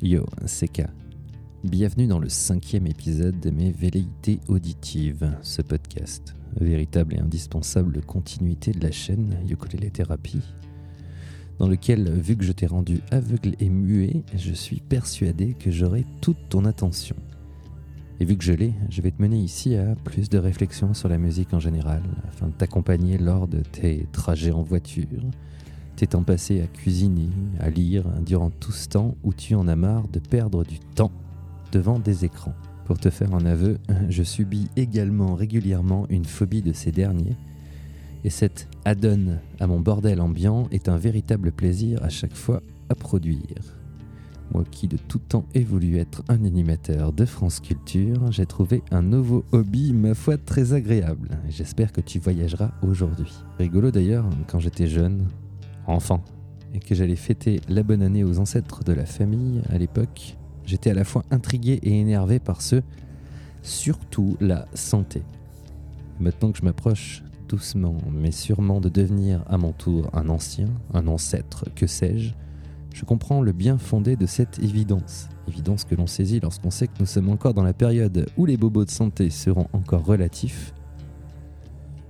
Yo, c'est K. Bienvenue dans le cinquième épisode de mes velléités auditives, ce podcast, véritable et indispensable continuité de la chaîne Ukulele Therapy, dans lequel, vu que je t'ai rendu aveugle et muet, je suis persuadé que j'aurai toute ton attention. Et vu que je l'ai, je vais te mener ici à plus de réflexion sur la musique en général, afin de t'accompagner lors de tes trajets en voiture, tes temps passés à cuisiner, à lire, durant tout ce temps où tu en as marre de perdre du temps devant des écrans. Pour te faire un aveu, je subis également régulièrement une phobie de ces derniers, et cette adonne à mon bordel ambiant est un véritable plaisir à chaque fois à produire. Moi qui de tout temps ai voulu être un animateur de France Culture, j'ai trouvé un nouveau hobby, ma foi, très agréable. J'espère que tu voyageras aujourd'hui. Rigolo d'ailleurs, quand j'étais jeune, enfant, et que j'allais fêter la bonne année aux ancêtres de la famille à l'époque, j'étais à la fois intrigué et énervé par ce, surtout la santé. Maintenant que je m'approche doucement mais sûrement de devenir à mon tour un ancien, un ancêtre, que sais-je, je comprends le bien fondé de cette évidence. Évidence que l'on saisit lorsqu'on sait que nous sommes encore dans la période où les bobos de santé seront encore relatifs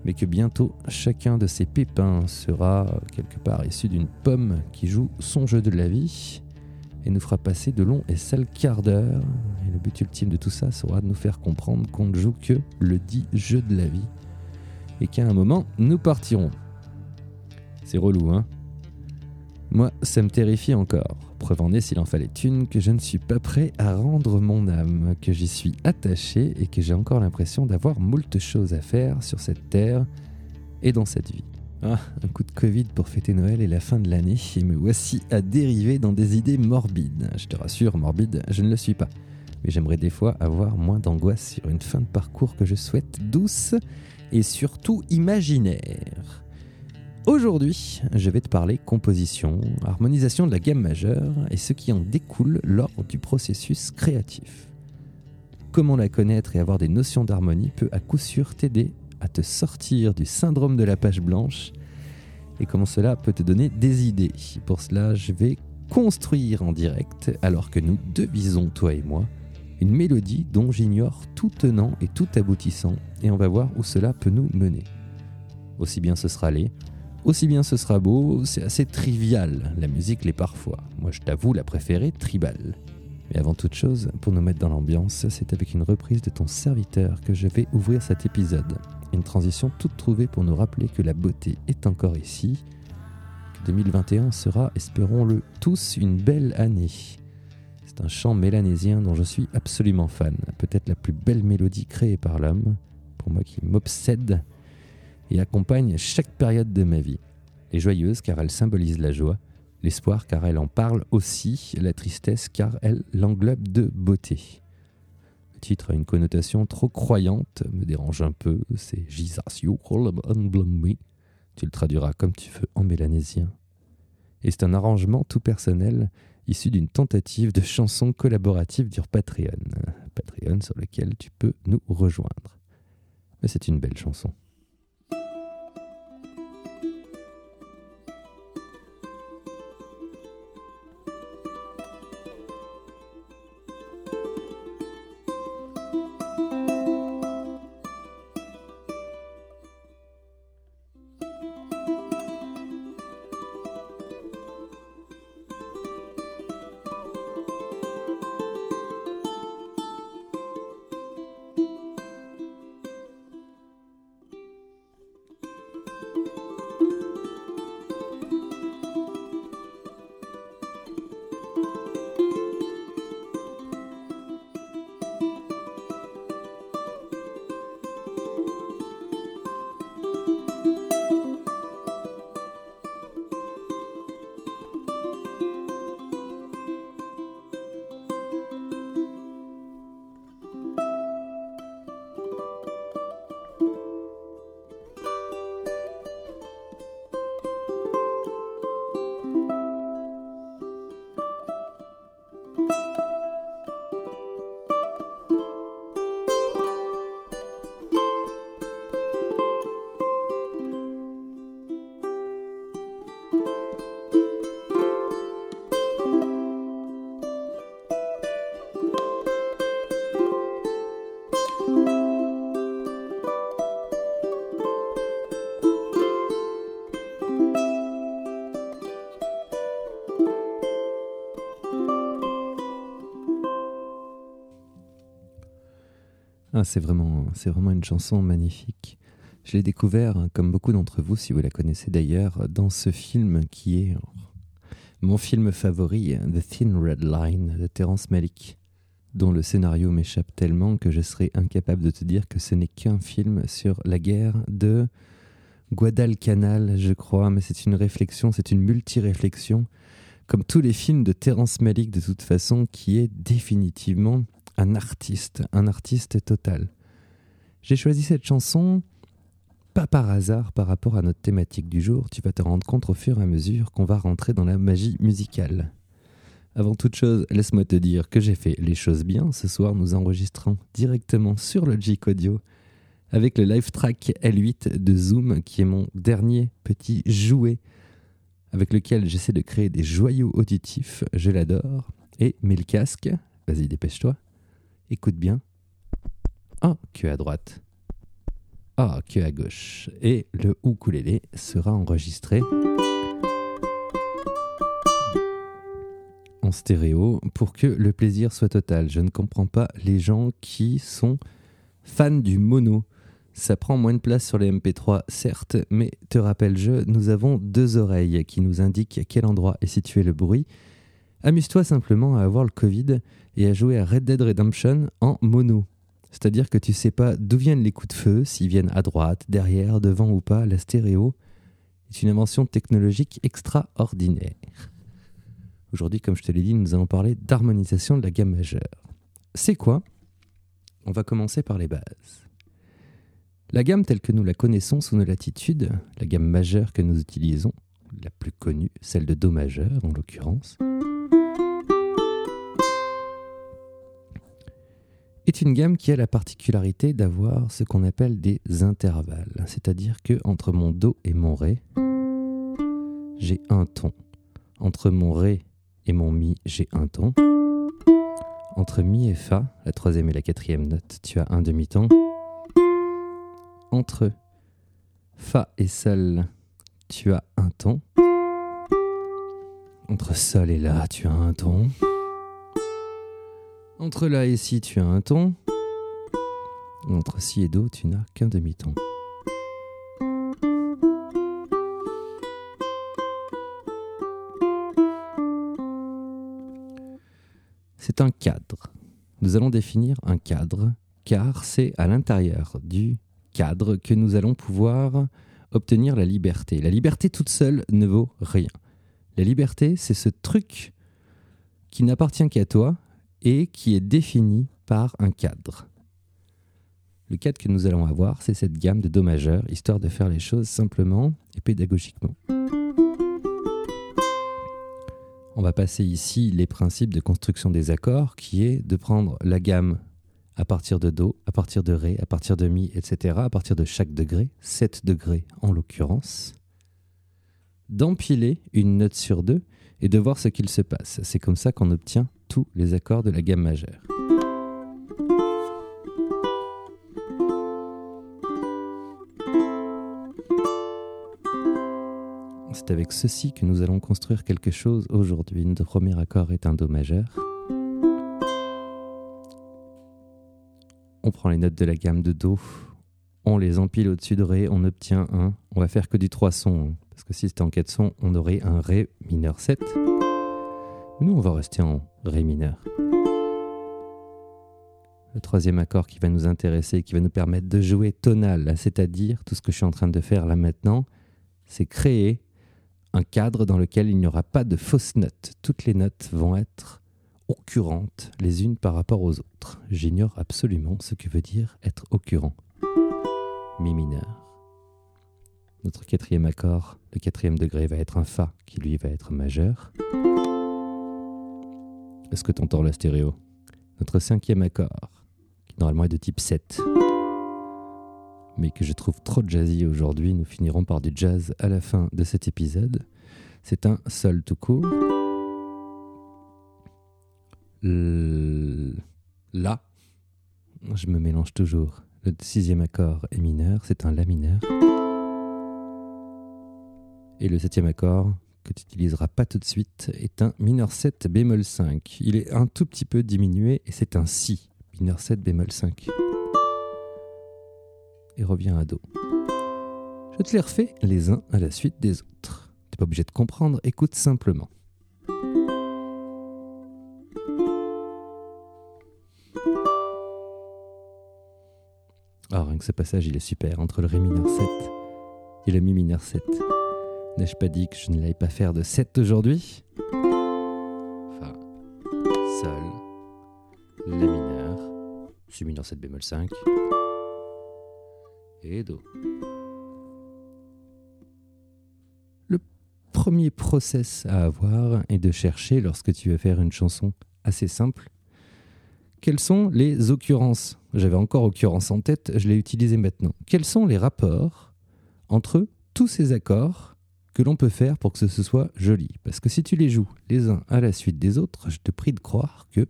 mais que bientôt chacun de ces pépins sera quelque part issu d'une pomme qui joue son jeu de la vie et nous fera passer de longs et sales quarts d'heure. Et le but ultime de tout ça sera de nous faire comprendre qu'on ne joue que le dit jeu de la vie et qu'à un moment nous partirons. C'est relou, hein? Moi, ça me terrifie encore. Preuve en est, s'il en fallait une, que je ne suis pas prêt à rendre mon âme, que j'y suis attaché et que j'ai encore l'impression d'avoir moult choses à faire sur cette terre et dans cette vie. Ah, un coup de Covid pour fêter Noël et la fin de l'année, et me voici à dériver dans des idées morbides. Je te rassure, morbide, je ne le suis pas. Mais j'aimerais des fois avoir moins d'angoisse sur une fin de parcours que je souhaite douce et surtout imaginaire. Aujourd'hui, je vais te parler composition, harmonisation de la gamme majeure et ce qui en découle lors du processus créatif. Comment la connaître et avoir des notions d'harmonie peut à coup sûr t'aider à te sortir du syndrome de la page blanche et comment cela peut te donner des idées. Pour cela, je vais construire en direct, alors que nous devisons, toi et moi, une mélodie dont j'ignore tout tenant et tout aboutissant, et on va voir où cela peut nous mener. Aussi bien ce sera les, aussi bien ce sera beau, c'est assez trivial, la musique l'est parfois. Moi je t'avoue la préférée, tribal. Mais avant toute chose, pour nous mettre dans l'ambiance, c'est avec une reprise de ton serviteur que je vais ouvrir cet épisode. Une transition toute trouvée pour nous rappeler que la beauté est encore ici, que 2021 sera, espérons-le tous, une belle année. C'est un chant mélanésien dont je suis absolument fan, peut-être la plus belle mélodie créée par l'homme, pour moi qui m'obsède et accompagne chaque période de ma vie. Les joyeuses car elle symbolise la joie, l'espoir car elle en parle aussi, la tristesse car elle l'englobe de beauté. Le titre a une connotation trop croyante, me dérange un peu, c'est me. Tu le traduiras comme tu veux en mélanésien. Et c'est un arrangement tout personnel issu d'une tentative de chanson collaborative sur Patreon. Patreon sur lequel tu peux nous rejoindre. Mais c'est une belle chanson. Ah, c'est vraiment, c'est vraiment une chanson magnifique. Je l'ai découvert, comme beaucoup d'entre vous, si vous la connaissez d'ailleurs, dans ce film qui est mon film favori, The Thin Red Line de Terence Malick, dont le scénario m'échappe tellement que je serais incapable de te dire que ce n'est qu'un film sur la guerre de Guadalcanal, je crois, mais c'est une réflexion, c'est une multi-réflexion, comme tous les films de Terence Malick de toute façon, qui est définitivement un artiste, un artiste total. J'ai choisi cette chanson pas par hasard par rapport à notre thématique du jour, tu vas te rendre compte au fur et à mesure qu'on va rentrer dans la magie musicale. Avant toute chose, laisse-moi te dire que j'ai fait les choses bien. Ce soir, nous enregistrons directement sur Logic Audio avec le Live Track L8 de Zoom, qui est mon dernier petit jouet avec lequel j'essaie de créer des joyaux auditifs. Je l'adore. Et mets le casque. Vas-y, dépêche-toi. Écoute bien. Oh, que à droite. Ah, que à gauche. Et le ukulélé sera enregistré en stéréo pour que le plaisir soit total. Je ne comprends pas les gens qui sont fans du mono. Ça prend moins de place sur les MP3, certes, mais te rappelle-je, nous avons deux oreilles qui nous indiquent à quel endroit est situé le bruit. Amuse-toi simplement à avoir le Covid et à jouer à Red Dead Redemption en mono. C'est-à-dire que tu sais pas d'où viennent les coups de feu, s'ils viennent à droite, derrière, devant ou pas. La stéréo est une invention technologique extraordinaire. Aujourd'hui, comme je te l'ai dit, nous allons parler d'harmonisation de la gamme majeure. C'est quoi? On va commencer par les bases. La gamme telle que nous la connaissons sous nos latitudes, la gamme majeure que nous utilisons, la plus connue, celle de Do majeur en l'occurrence, est une gamme qui a la particularité d'avoir ce qu'on appelle des intervalles. C'est-à-dire que entre mon Do et mon Ré, j'ai un ton. Entre mon Ré et mon Mi, j'ai un ton. Entre Mi et Fa, la troisième et la quatrième note, tu as un demi-ton. Entre Fa et Sol, tu as un ton. Entre Sol et La, tu as un ton. Entre La et Si, tu as un ton. Entre Si et Do, tu n'as qu'un demi-ton. C'est un cadre. Nous allons définir un cadre, car c'est à l'intérieur du cadre que nous allons pouvoir obtenir la liberté. La liberté toute seule ne vaut rien. La liberté, c'est ce truc qui n'appartient qu'à toi et qui est défini par un cadre. Le cadre que nous allons avoir, c'est cette gamme de Do majeur, histoire de faire les choses simplement et pédagogiquement. On va passer ici les principes de construction des accords, qui est de prendre la gamme à partir de Do, à partir de Ré, à partir de Mi, etc., à partir de chaque degré, 7 degrés en l'occurrence, d'empiler une note sur deux et de voir ce qu'il se passe. C'est comme ça qu'on obtient les accords de la gamme majeure. C'est avec ceci que nous allons construire quelque chose aujourd'hui. Notre premier accord est un Do majeur. On prend les notes de la gamme de Do, on les empile au-dessus de Ré, on obtient un. On va faire que du 3 sons, hein, parce que si c'était en 4 sons, on aurait un Ré mineur 7. Nous, on va rester en Ré mineur. Le troisième accord qui va nous intéresser, qui va nous permettre de jouer tonal, c'est-à-dire tout ce que je suis en train de faire là maintenant, c'est créer un cadre dans lequel il n'y aura pas de fausses notes. Toutes les notes vont être occurrentes les unes par rapport aux autres. J'ignore absolument ce que veut dire être occurrent. Mi mineur. Notre quatrième accord, le quatrième degré, va être un Fa qui lui va être majeur. Est-ce que tu entends la stéréo? Notre cinquième accord, qui normalement est de type 7, mais que je trouve trop jazzy aujourd'hui, nous finirons par du jazz à la fin de cet épisode. C'est un Sol tout court. La. Je me mélange toujours. Le sixième accord est mineur, c'est un La mineur. Et le septième accord, que tu n'utiliseras pas tout de suite est un mineur 7 bémol 5. Il est un tout petit peu diminué et c'est un Si, mineur 7 bémol 5. et reviens à Do. Je te les refais les uns à la suite des autres. T'es pas obligé de comprendre, écoute simplement. Oh, rien que ce passage, il est super, entre le Ré mineur 7 et le Mi mineur 7. N'ai-je pas dit que je ne l'allais pas faire de 7 aujourd'hui Fa, Sol, La mineur, Si mineur 7 bémol 5 et Do. Le premier process à avoir est de chercher, lorsque tu veux faire une chanson assez simple, quelles sont les occurrences? J'avais encore occurrence en tête, je l'ai utilisé maintenant. Quels sont les rapports entre tous ces accords que l'on peut faire pour que ce soit joli Parce que si tu les joues les uns à la suite des autres, je te prie de croire que...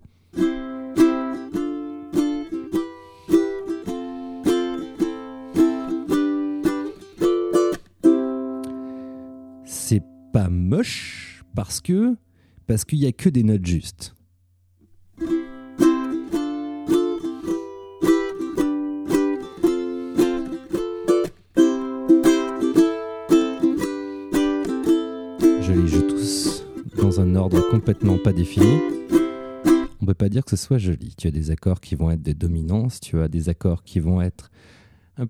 C'est pas moche parce que parce qu'il n'y a que des notes justes. Complètement pas défini, on peut pas dire que ce soit joli. Tu as des accords qui vont être des dominances, tu as des accords qui vont être un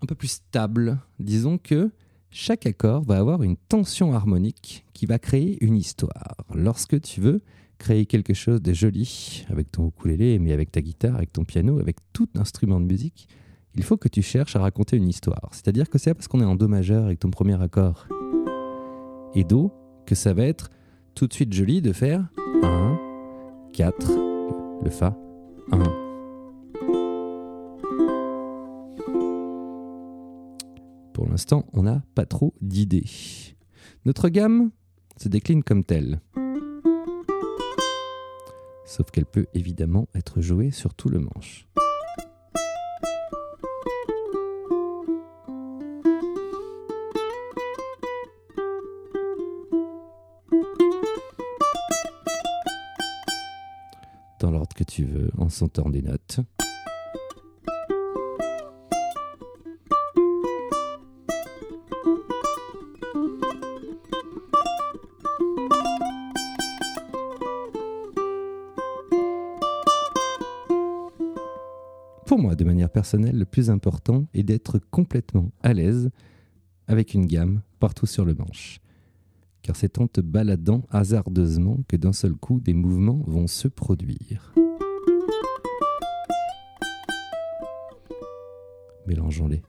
un peu plus stables. Disons que chaque accord va avoir une tension harmonique qui va créer une histoire. Lorsque tu veux créer quelque chose de joli avec ton ukulélé, mais avec ta guitare, avec ton piano, avec tout instrument de musique, il faut que tu cherches à raconter une histoire. C'est-à-dire que c'est parce qu'on est en Do majeur avec ton premier accord et Do que ça va être tout de suite joli de faire 1, 4, le Fa, 1. Pour l'instant, on n'a pas trop d'idées. Notre gamme se décline comme telle. Sauf qu'elle peut évidemment être jouée sur tout le manche. Veux, en sentant des notes. Pour moi, de manière personnelle, le plus important est d'être complètement à l'aise avec une gamme partout sur le manche car c'est en te baladant hasardeusement que d'un seul coup des mouvements vont se produire. Mélangeons-les.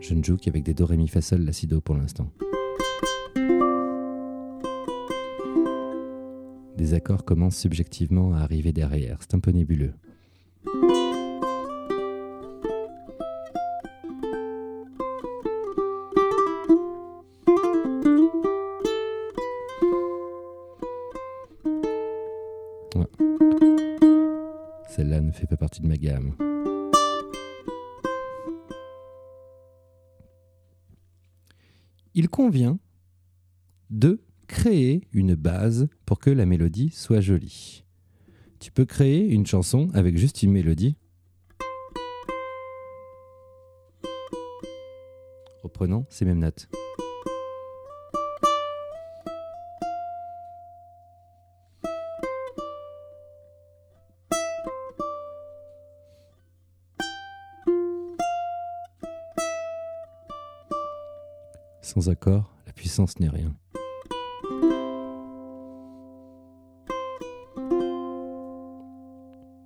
Je ne joue qu'avec des do, ré, mi, fa, sol, la, si, do pour l'instant. Des accords commencent subjectivement à arriver derrière, c'est un peu nébuleux. Celle-là ne fait pas partie de ma gamme. Il convient de créer une base pour que la mélodie soit jolie. Tu peux créer une chanson avec juste une mélodie. Reprenons ces mêmes notes. Sans accord, la puissance n'est rien.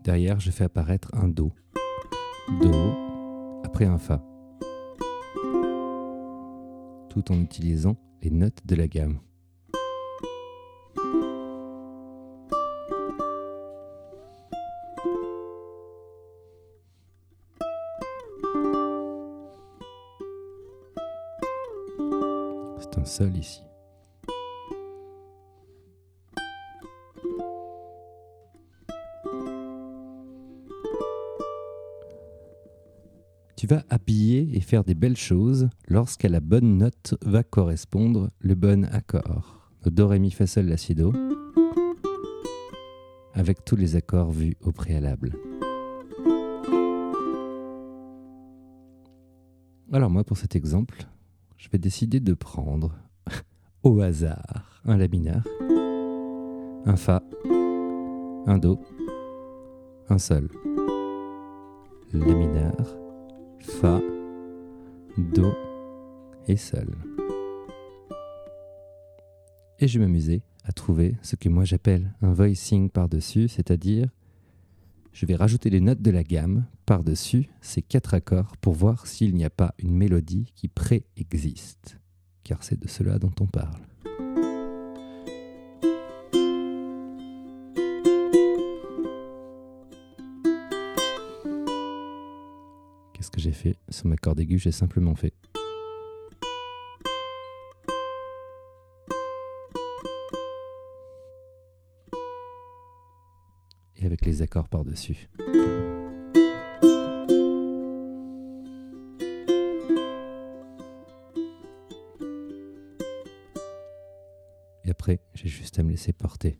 Derrière, je fais apparaître un Do. Do, après un Fa. Tout en utilisant les notes de la gamme. Ici. Tu vas habiller et faire des belles choses lorsqu'à la bonne note va correspondre le bon accord. Do, Ré, Mi, Fa, Sol, La, Si, Do. Avec tous les accords vus au préalable. Alors moi, pour cet exemple, je vais décider de prendre au hasard un La mineur, un Fa, un Do, un Sol. La mineur, Fa, Do et Sol. Et je m'amuser à trouver ce que moi j'appelle un voicing par-dessus, c'est-à-dire je vais rajouter les notes de la gamme par-dessus ces quatre accords pour voir s'il n'y a pas une mélodie qui préexiste, car c'est de cela dont on parle. Qu'est-ce que j'ai fait Sur ma corde aiguë, j'ai simplement fait et avec les accords par-dessus. Me laisser porter.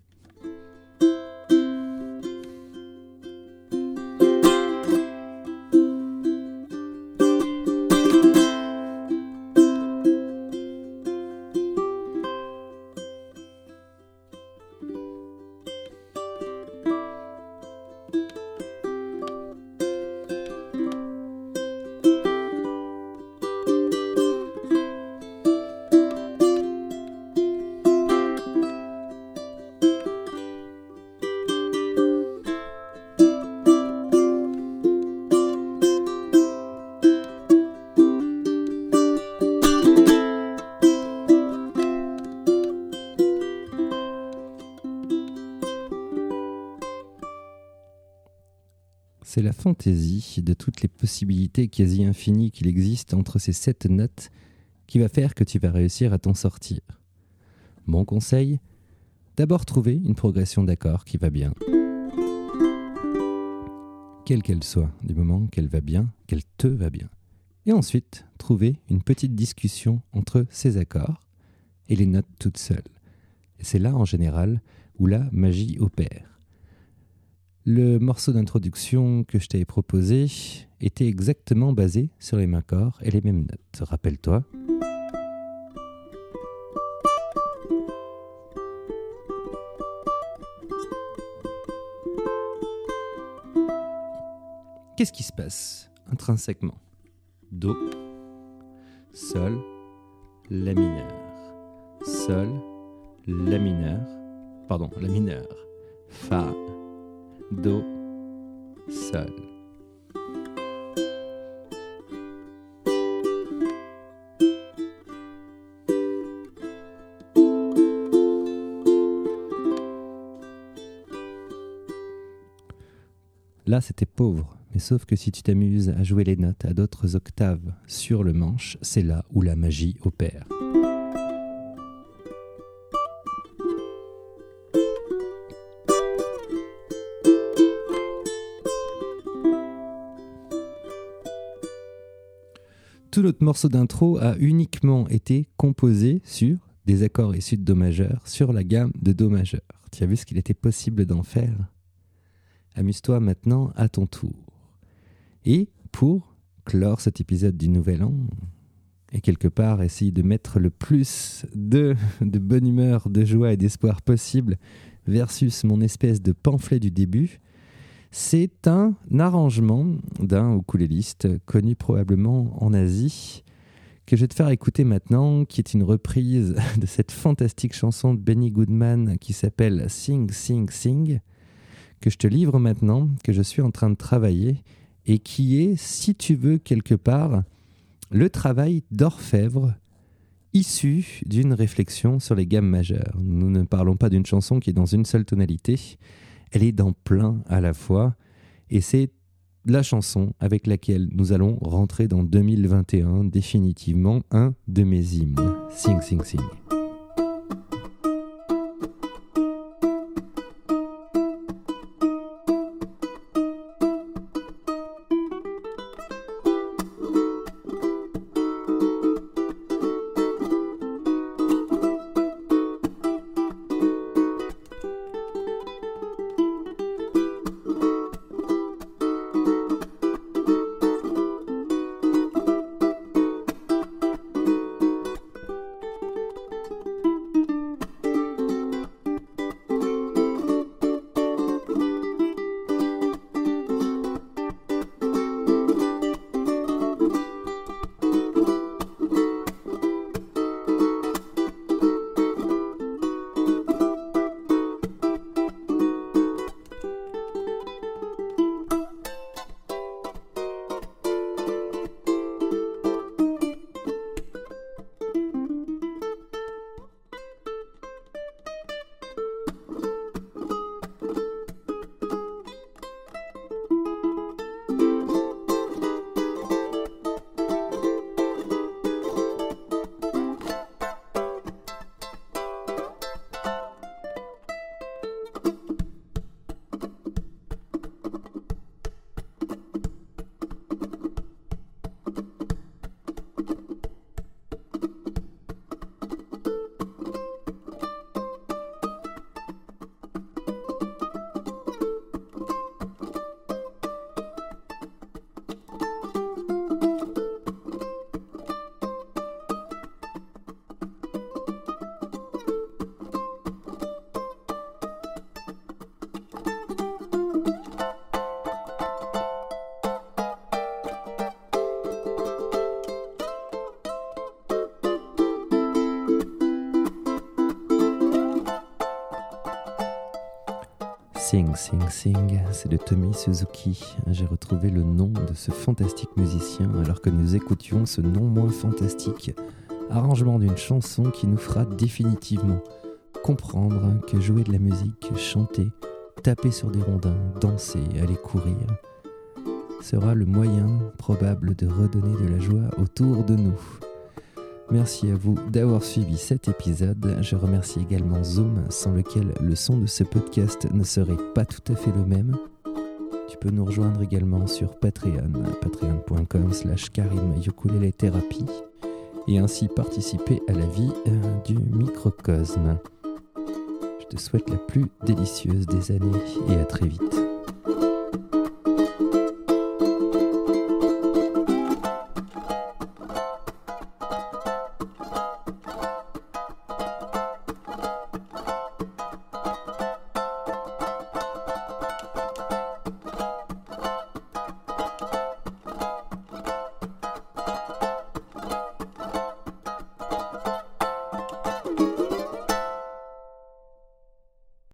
La fantaisie de toutes les possibilités quasi infinies qu'il existe entre ces sept notes qui va faire que tu vas réussir à t'en sortir. Mon conseil D'abord trouver une progression d'accords qui va bien. Quelle qu'elle soit, du moment qu'elle va bien, qu'elle te va bien. Et ensuite, trouver une petite discussion entre ces accords et les notes toutes seules. C'est là, en général, où la magie opère. Le morceau d'introduction que je t'avais proposé était exactement basé sur les mêmes accords et les mêmes notes. Rappelle-toi. Qu'est-ce qui se passe intrinsèquement? Do, Sol, La mineur, Sol, La mineur, pardon, La mineur, Fa, Do, Sol. Là, c'était pauvre, mais sauf que si tu t'amuses à jouer les notes à d'autres octaves sur le manche, c'est là où la magie opère. Tout notre morceau d'intro a uniquement été composé sur des accords issus de Do majeur sur la gamme de Do majeur. Tu as vu ce qu'il était possible d'en faire? Amuse-toi maintenant à ton tour. Et pour clore cet épisode du Nouvel An, et quelque part essayer de mettre le plus de, de bonne humeur, de joie et d'espoir possible versus mon espèce de pamphlet du début, c'est un arrangement d'un ukuléliste connu probablement en Asie que je vais te faire écouter maintenant, qui est une reprise de cette fantastique chanson de Benny Goodman qui s'appelle Sing, Sing, Sing, que je te livre maintenant, que je suis en train de travailler, et qui est, si tu veux, quelque part, le travail d'orfèvre issu d'une réflexion sur les gammes majeures. Nous ne parlons pas d'une chanson qui est dans une seule tonalité, elle est dans plein à la fois, et c'est la chanson avec laquelle nous allons rentrer dans 2021 définitivement un de mes hymnes. Sing, sing, sing. Sing Sing Sing, c'est de Tommy Suzuki. J'ai retrouvé le nom de ce fantastique musicien alors que nous écoutions ce non moins fantastique arrangement d'une chanson qui nous fera définitivement comprendre que jouer de la musique, chanter, taper sur des rondins, danser, aller courir, sera le moyen probable de redonner de la joie autour de nous. Merci à vous d'avoir suivi cet épisode. Je remercie également Zoom, sans lequel le son de ce podcast ne serait pas tout à fait le même. Tu peux nous rejoindre également sur Patreon, patreon.com slash karim thérapie et ainsi participer à la vie euh, du microcosme. Je te souhaite la plus délicieuse des années et à très vite.